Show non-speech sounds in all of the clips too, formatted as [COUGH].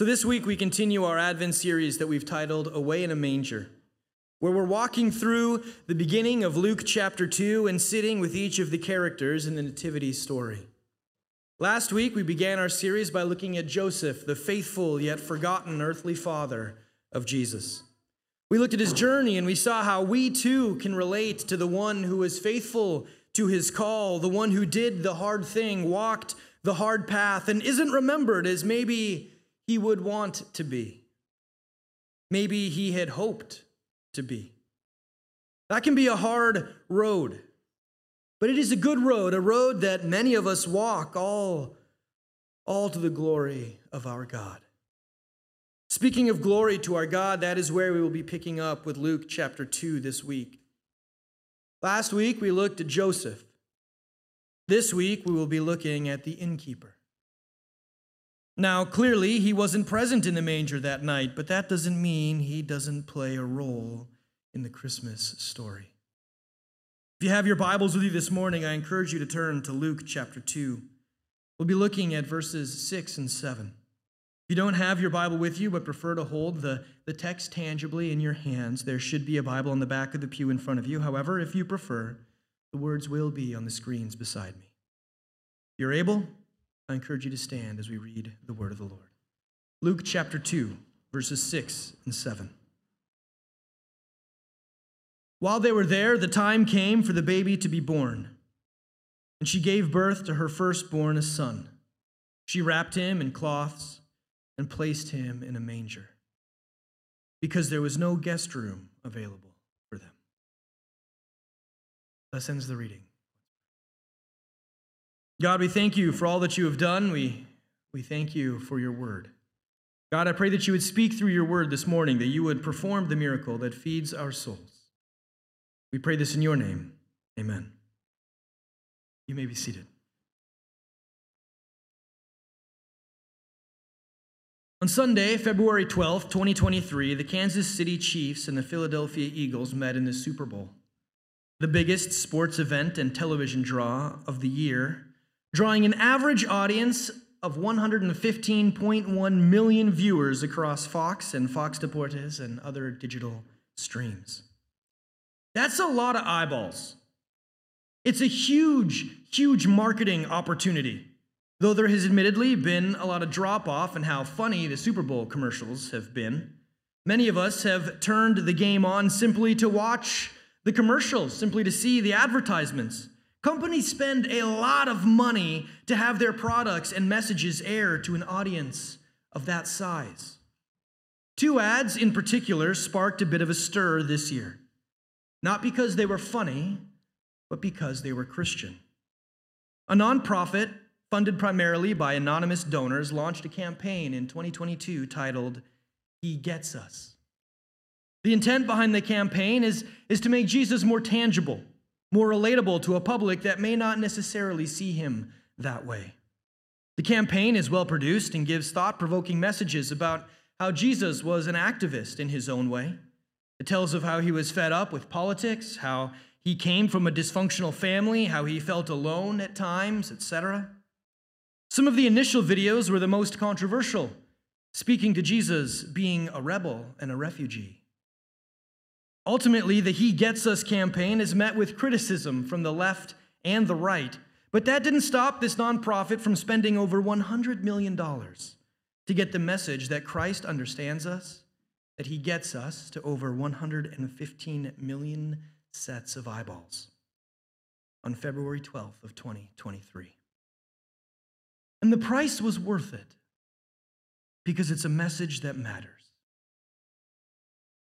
So, this week we continue our Advent series that we've titled Away in a Manger, where we're walking through the beginning of Luke chapter 2 and sitting with each of the characters in the Nativity story. Last week we began our series by looking at Joseph, the faithful yet forgotten earthly father of Jesus. We looked at his journey and we saw how we too can relate to the one who was faithful to his call, the one who did the hard thing, walked the hard path, and isn't remembered as maybe he would want to be. Maybe he had hoped to be. That can be a hard road, but it is a good road, a road that many of us walk all, all to the glory of our God. Speaking of glory to our God, that is where we will be picking up with Luke chapter 2 this week. Last week we looked at Joseph. This week we will be looking at the innkeeper. Now, clearly, he wasn't present in the manger that night, but that doesn't mean he doesn't play a role in the Christmas story. If you have your Bibles with you this morning, I encourage you to turn to Luke chapter 2. We'll be looking at verses 6 and 7. If you don't have your Bible with you but prefer to hold the, the text tangibly in your hands, there should be a Bible on the back of the pew in front of you. However, if you prefer, the words will be on the screens beside me. You're able, I encourage you to stand as we read the word of the Lord. Luke chapter 2, verses 6 and 7. While they were there, the time came for the baby to be born, and she gave birth to her firstborn, a son. She wrapped him in cloths and placed him in a manger, because there was no guest room available for them. Thus ends the reading. God, we thank you for all that you have done. We, we thank you for your word. God, I pray that you would speak through your word this morning, that you would perform the miracle that feeds our souls. We pray this in your name. Amen. You may be seated. On Sunday, February 12th, 2023, the Kansas City Chiefs and the Philadelphia Eagles met in the Super Bowl, the biggest sports event and television draw of the year drawing an average audience of 115.1 million viewers across Fox and Fox Deportes and other digital streams. That's a lot of eyeballs. It's a huge, huge marketing opportunity, though there has admittedly been a lot of drop off in how funny the Super Bowl commercials have been. Many of us have turned the game on simply to watch the commercials, simply to see the advertisements. Companies spend a lot of money to have their products and messages air to an audience of that size. Two ads in particular sparked a bit of a stir this year. Not because they were funny, but because they were Christian. A nonprofit funded primarily by anonymous donors launched a campaign in 2022 titled He Gets Us. The intent behind the campaign is, is to make Jesus more tangible more relatable to a public that may not necessarily see him that way. The campaign is well produced and gives thought provoking messages about how Jesus was an activist in his own way. It tells of how he was fed up with politics, how he came from a dysfunctional family, how he felt alone at times, etc. Some of the initial videos were the most controversial, speaking to Jesus being a rebel and a refugee. Ultimately, the He Gets Us campaign is met with criticism from the left and the right, but that didn't stop this nonprofit from spending over $100 million to get the message that Christ understands us, that He gets us to over 115 million sets of eyeballs on February 12th of 2023. And the price was worth it because it's a message that matters.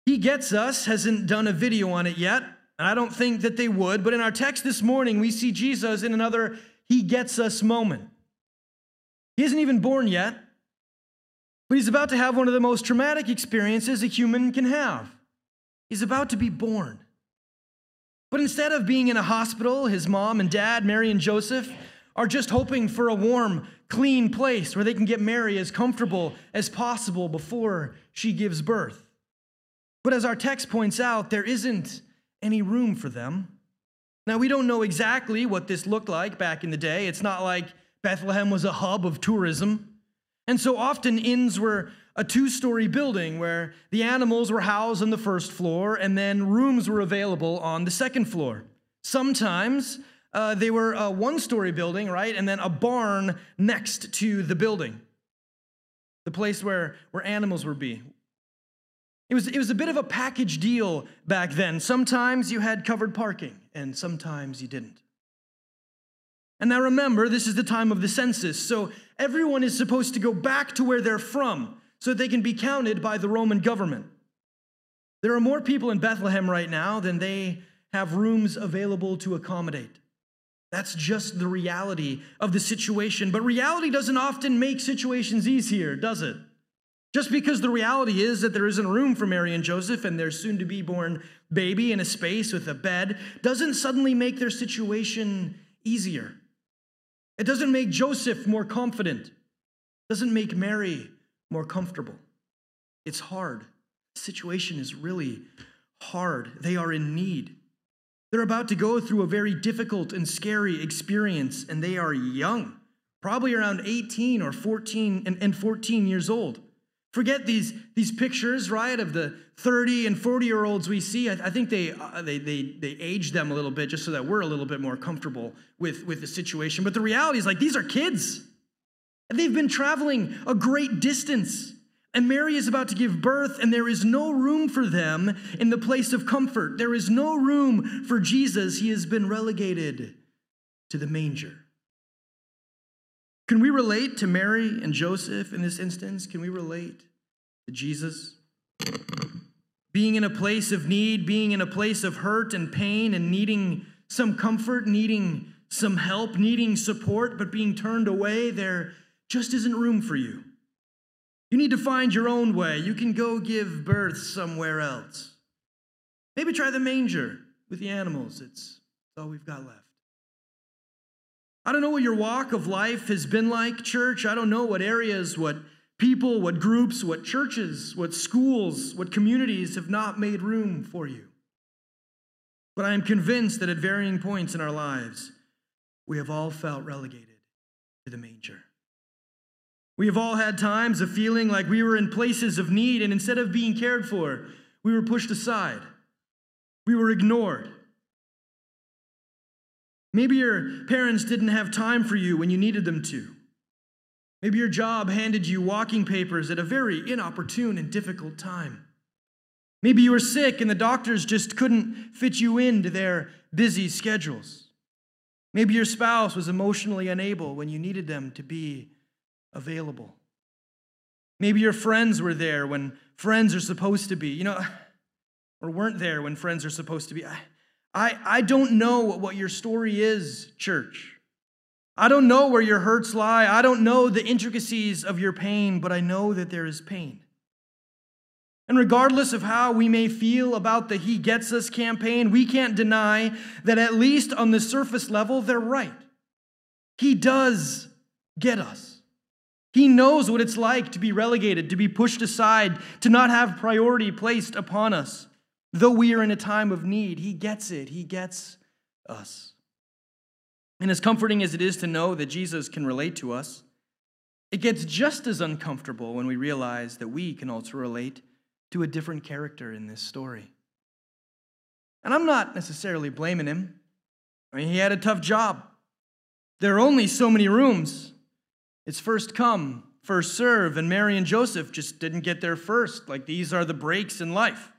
He Gets Us hasn't done a video on it yet, and I don't think that they would, but in our text this morning, we see Jesus in another He Gets Us moment. He isn't even born yet, but he's about to have one of the most traumatic experiences a human can have. He's about to be born. But instead of being in a hospital, his mom and dad, Mary and Joseph, are just hoping for a warm, clean place where they can get Mary as comfortable as possible before she gives birth. But as our text points out, there isn't any room for them. Now, we don't know exactly what this looked like back in the day. It's not like Bethlehem was a hub of tourism. And so often inns were a two story building where the animals were housed on the first floor and then rooms were available on the second floor. Sometimes uh, they were a one story building, right? And then a barn next to the building, the place where, where animals would be. It was, it was a bit of a package deal back then. Sometimes you had covered parking, and sometimes you didn't. And now remember, this is the time of the census, so everyone is supposed to go back to where they're from so they can be counted by the Roman government. There are more people in Bethlehem right now than they have rooms available to accommodate. That's just the reality of the situation. But reality doesn't often make situations easier, does it? Just because the reality is that there isn't room for Mary and Joseph and their soon to be born baby in a space with a bed doesn't suddenly make their situation easier. It doesn't make Joseph more confident, it doesn't make Mary more comfortable. It's hard. The situation is really hard. They are in need. They're about to go through a very difficult and scary experience, and they are young, probably around 18 or 14 and 14 years old. Forget these, these pictures, right, of the 30 and 40 year olds we see. I, I think they, uh, they, they, they age them a little bit just so that we're a little bit more comfortable with, with the situation. But the reality is, like, these are kids. They've been traveling a great distance. And Mary is about to give birth, and there is no room for them in the place of comfort. There is no room for Jesus. He has been relegated to the manger. Can we relate to Mary and Joseph in this instance? Can we relate to Jesus? Being in a place of need, being in a place of hurt and pain, and needing some comfort, needing some help, needing support, but being turned away, there just isn't room for you. You need to find your own way. You can go give birth somewhere else. Maybe try the manger with the animals. It's all we've got left. I don't know what your walk of life has been like, church. I don't know what areas, what people, what groups, what churches, what schools, what communities have not made room for you. But I am convinced that at varying points in our lives, we have all felt relegated to the manger. We have all had times of feeling like we were in places of need, and instead of being cared for, we were pushed aside. We were ignored. Maybe your parents didn't have time for you when you needed them to. Maybe your job handed you walking papers at a very inopportune and difficult time. Maybe you were sick and the doctors just couldn't fit you into their busy schedules. Maybe your spouse was emotionally unable when you needed them to be available. Maybe your friends were there when friends are supposed to be, you know, [SIGHS] or weren't there when friends are supposed to be. I, I, I don't know what your story is, church. I don't know where your hurts lie. I don't know the intricacies of your pain, but I know that there is pain. And regardless of how we may feel about the He Gets Us campaign, we can't deny that at least on the surface level, they're right. He does get us. He knows what it's like to be relegated, to be pushed aside, to not have priority placed upon us. Though we are in a time of need, He gets it. He gets us. And as comforting as it is to know that Jesus can relate to us, it gets just as uncomfortable when we realize that we can also relate to a different character in this story. And I'm not necessarily blaming him. I mean, he had a tough job. There are only so many rooms. It's first come, first serve, and Mary and Joseph just didn't get there first. Like these are the breaks in life.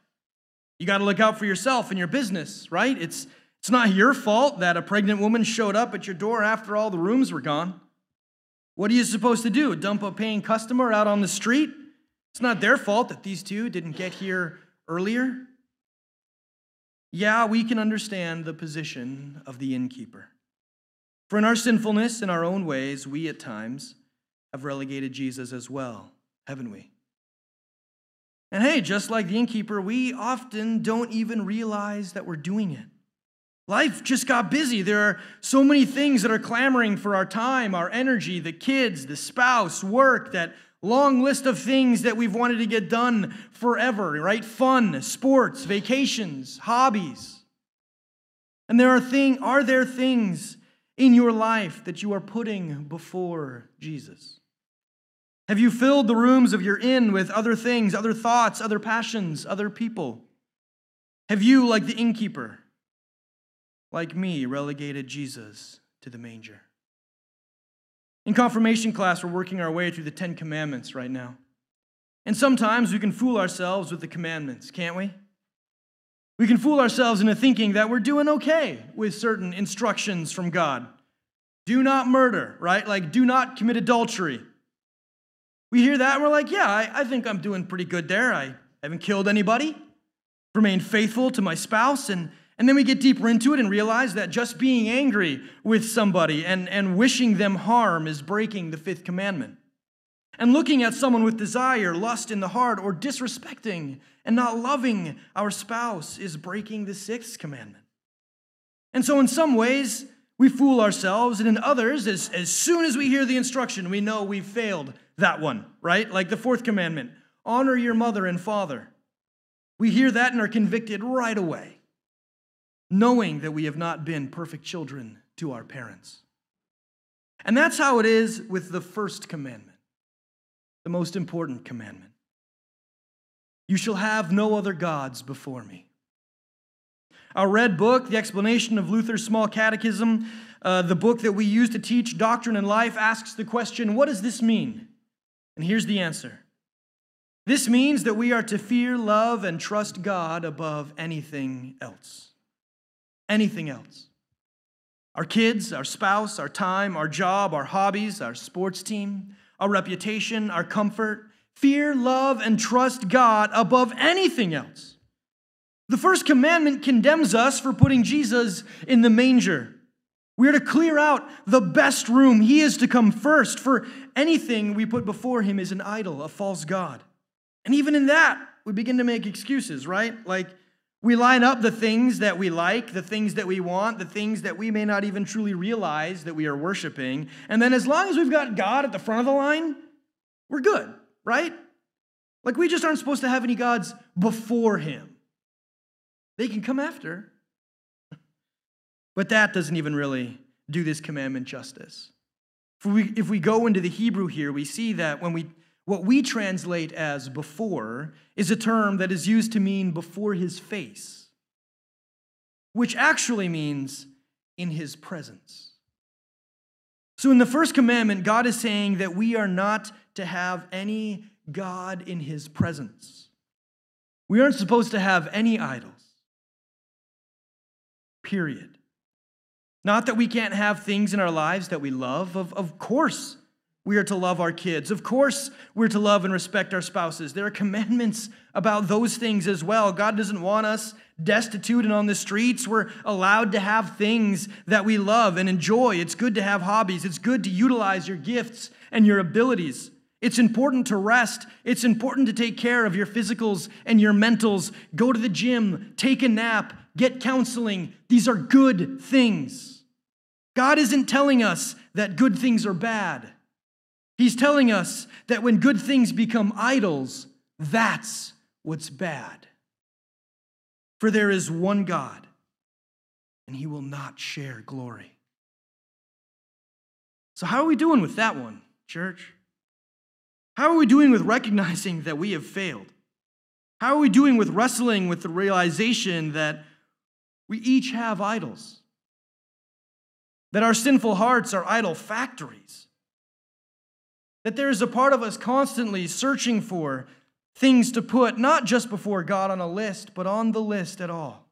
You got to look out for yourself and your business, right? It's, it's not your fault that a pregnant woman showed up at your door after all the rooms were gone. What are you supposed to do? Dump a paying customer out on the street? It's not their fault that these two didn't get here earlier. Yeah, we can understand the position of the innkeeper. For in our sinfulness, in our own ways, we at times have relegated Jesus as well, haven't we? And hey, just like the innkeeper, we often don't even realize that we're doing it. Life just got busy. There are so many things that are clamoring for our time, our energy, the kids, the spouse, work, that long list of things that we've wanted to get done forever, right? Fun, sports, vacations, hobbies. And there are thing are there things in your life that you are putting before Jesus? Have you filled the rooms of your inn with other things, other thoughts, other passions, other people? Have you, like the innkeeper, like me, relegated Jesus to the manger? In confirmation class, we're working our way through the Ten Commandments right now. And sometimes we can fool ourselves with the commandments, can't we? We can fool ourselves into thinking that we're doing okay with certain instructions from God. Do not murder, right? Like, do not commit adultery. We hear that and we're like, yeah, I, I think I'm doing pretty good there. I haven't killed anybody, remained faithful to my spouse, and and then we get deeper into it and realize that just being angry with somebody and, and wishing them harm is breaking the fifth commandment. And looking at someone with desire, lust in the heart, or disrespecting and not loving our spouse is breaking the sixth commandment. And so, in some ways, we fool ourselves, and in others, as, as soon as we hear the instruction, we know we've failed that one, right? Like the fourth commandment honor your mother and father. We hear that and are convicted right away knowing that we have not been perfect children to our parents. And that's how it is with the first commandment, the most important commandment. You shall have no other gods before me. Our red book, the explanation of Luther's small catechism, uh, the book that we use to teach doctrine and life, asks the question what does this mean? And here's the answer this means that we are to fear, love, and trust God above anything else anything else. Our kids, our spouse, our time, our job, our hobbies, our sports team, our reputation, our comfort. Fear, love, and trust God above anything else. The first commandment condemns us for putting Jesus in the manger. We are to clear out the best room. He is to come first, for anything we put before him is an idol, a false God. And even in that, we begin to make excuses, right? Like, we line up the things that we like, the things that we want, the things that we may not even truly realize that we are worshiping. And then as long as we've got God at the front of the line, we're good, right? Like we just aren't supposed to have any gods before Him. They can come after. But that doesn't even really do this commandment justice. If we, if we go into the Hebrew here, we see that when we what we translate as before is a term that is used to mean before his face, which actually means in his presence. So, in the first commandment, God is saying that we are not to have any God in his presence. We aren't supposed to have any idols. Period. Not that we can't have things in our lives that we love. Of, of course, we are to love our kids. Of course, we're to love and respect our spouses. There are commandments about those things as well. God doesn't want us destitute and on the streets. We're allowed to have things that we love and enjoy. It's good to have hobbies, it's good to utilize your gifts and your abilities. It's important to rest. It's important to take care of your physicals and your mentals. Go to the gym, take a nap, get counseling. These are good things. God isn't telling us that good things are bad. He's telling us that when good things become idols, that's what's bad. For there is one God, and he will not share glory. So, how are we doing with that one, church? How are we doing with recognizing that we have failed? How are we doing with wrestling with the realization that we each have idols? That our sinful hearts are idol factories? That there is a part of us constantly searching for things to put not just before God on a list, but on the list at all.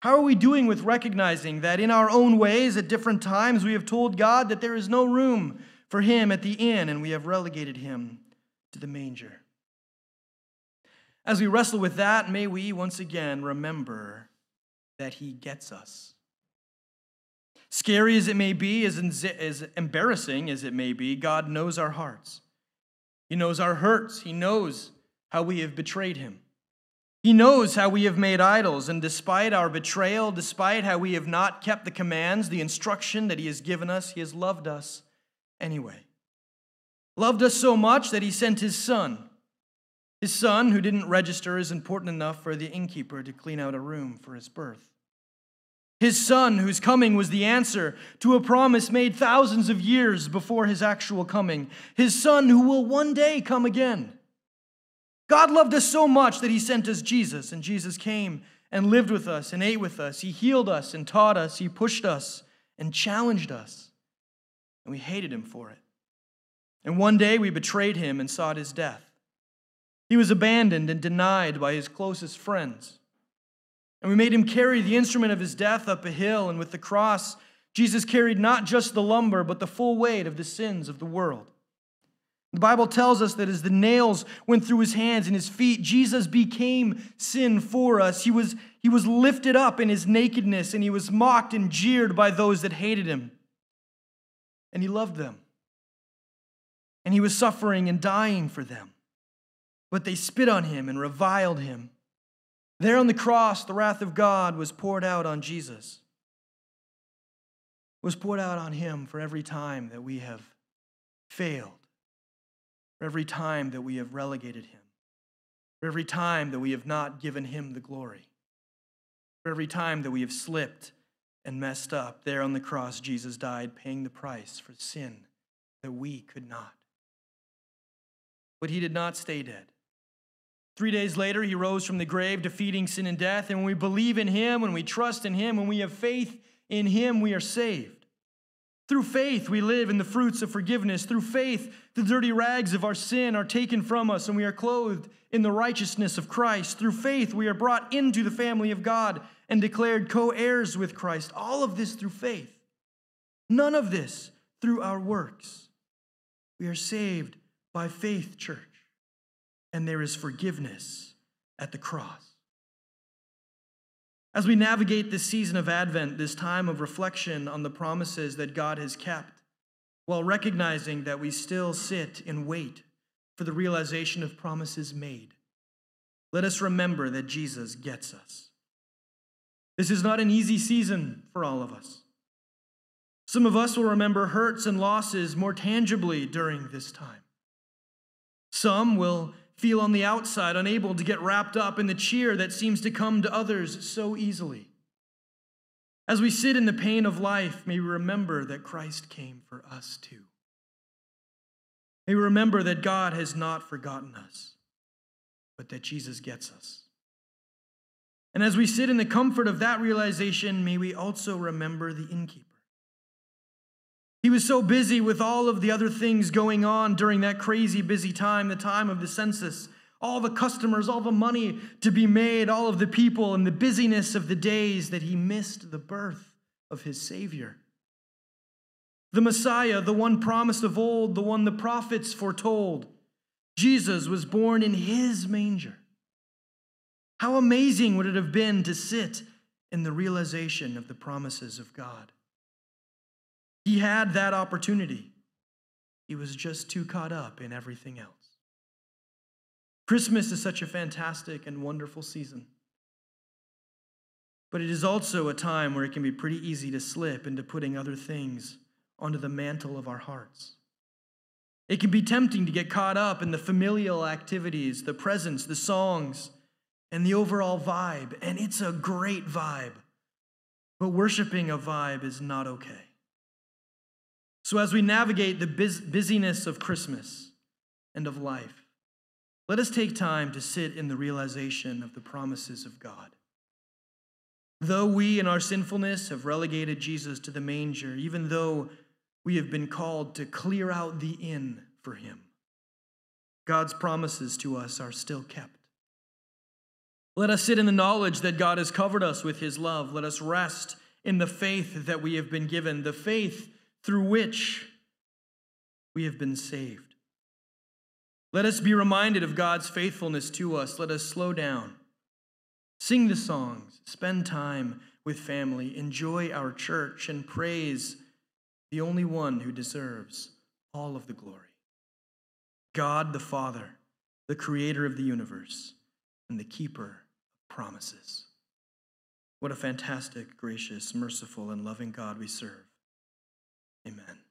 How are we doing with recognizing that in our own ways at different times we have told God that there is no room for him at the inn and we have relegated him to the manger? As we wrestle with that, may we once again remember that he gets us. Scary as it may be, as, as embarrassing as it may be, God knows our hearts. He knows our hurts. He knows how we have betrayed Him. He knows how we have made idols, and despite our betrayal, despite how we have not kept the commands, the instruction that He has given us, He has loved us anyway. Loved us so much that He sent His Son. His Son, who didn't register is important enough for the innkeeper to clean out a room for His birth. His son, whose coming was the answer to a promise made thousands of years before his actual coming. His son, who will one day come again. God loved us so much that he sent us Jesus, and Jesus came and lived with us and ate with us. He healed us and taught us. He pushed us and challenged us, and we hated him for it. And one day we betrayed him and sought his death. He was abandoned and denied by his closest friends. And we made him carry the instrument of his death up a hill, and with the cross, Jesus carried not just the lumber, but the full weight of the sins of the world. The Bible tells us that as the nails went through his hands and his feet, Jesus became sin for us. He was, he was lifted up in his nakedness and he was mocked and jeered by those that hated him. And he loved them. And he was suffering and dying for them. But they spit on him and reviled him. There on the cross, the wrath of God was poured out on Jesus, was poured out on him for every time that we have failed for every time that we have relegated him, for every time that we have not given him the glory, for every time that we have slipped and messed up. There on the cross, Jesus died, paying the price for sin that we could not. But he did not stay dead. Three days later, he rose from the grave, defeating sin and death. And when we believe in him, when we trust in him, when we have faith in him, we are saved. Through faith, we live in the fruits of forgiveness. Through faith, the dirty rags of our sin are taken from us and we are clothed in the righteousness of Christ. Through faith, we are brought into the family of God and declared co heirs with Christ. All of this through faith. None of this through our works. We are saved by faith, church, and there is forgiveness at the cross. As we navigate this season of Advent, this time of reflection on the promises that God has kept, while recognizing that we still sit and wait for the realization of promises made, let us remember that Jesus gets us. This is not an easy season for all of us. Some of us will remember hurts and losses more tangibly during this time. Some will feel on the outside, unable to get wrapped up in the cheer that seems to come to others so easily. As we sit in the pain of life, may we remember that Christ came for us too. May we remember that God has not forgotten us, but that Jesus gets us. And as we sit in the comfort of that realization, may we also remember the innkeeper. He was so busy with all of the other things going on during that crazy busy time, the time of the census, all the customers, all the money to be made, all of the people, and the busyness of the days that he missed the birth of his Savior. The Messiah, the one promised of old, the one the prophets foretold. Jesus was born in his manger. How amazing would it have been to sit in the realization of the promises of God? He had that opportunity. He was just too caught up in everything else. Christmas is such a fantastic and wonderful season. But it is also a time where it can be pretty easy to slip into putting other things onto the mantle of our hearts. It can be tempting to get caught up in the familial activities, the presents, the songs, and the overall vibe. And it's a great vibe. But worshiping a vibe is not okay. So, as we navigate the busyness of Christmas and of life, let us take time to sit in the realization of the promises of God. Though we in our sinfulness have relegated Jesus to the manger, even though we have been called to clear out the inn for him, God's promises to us are still kept. Let us sit in the knowledge that God has covered us with his love. Let us rest in the faith that we have been given, the faith through which we have been saved. Let us be reminded of God's faithfulness to us. Let us slow down, sing the songs, spend time with family, enjoy our church, and praise the only one who deserves all of the glory God the Father, the creator of the universe, and the keeper of promises. What a fantastic, gracious, merciful, and loving God we serve. Amen.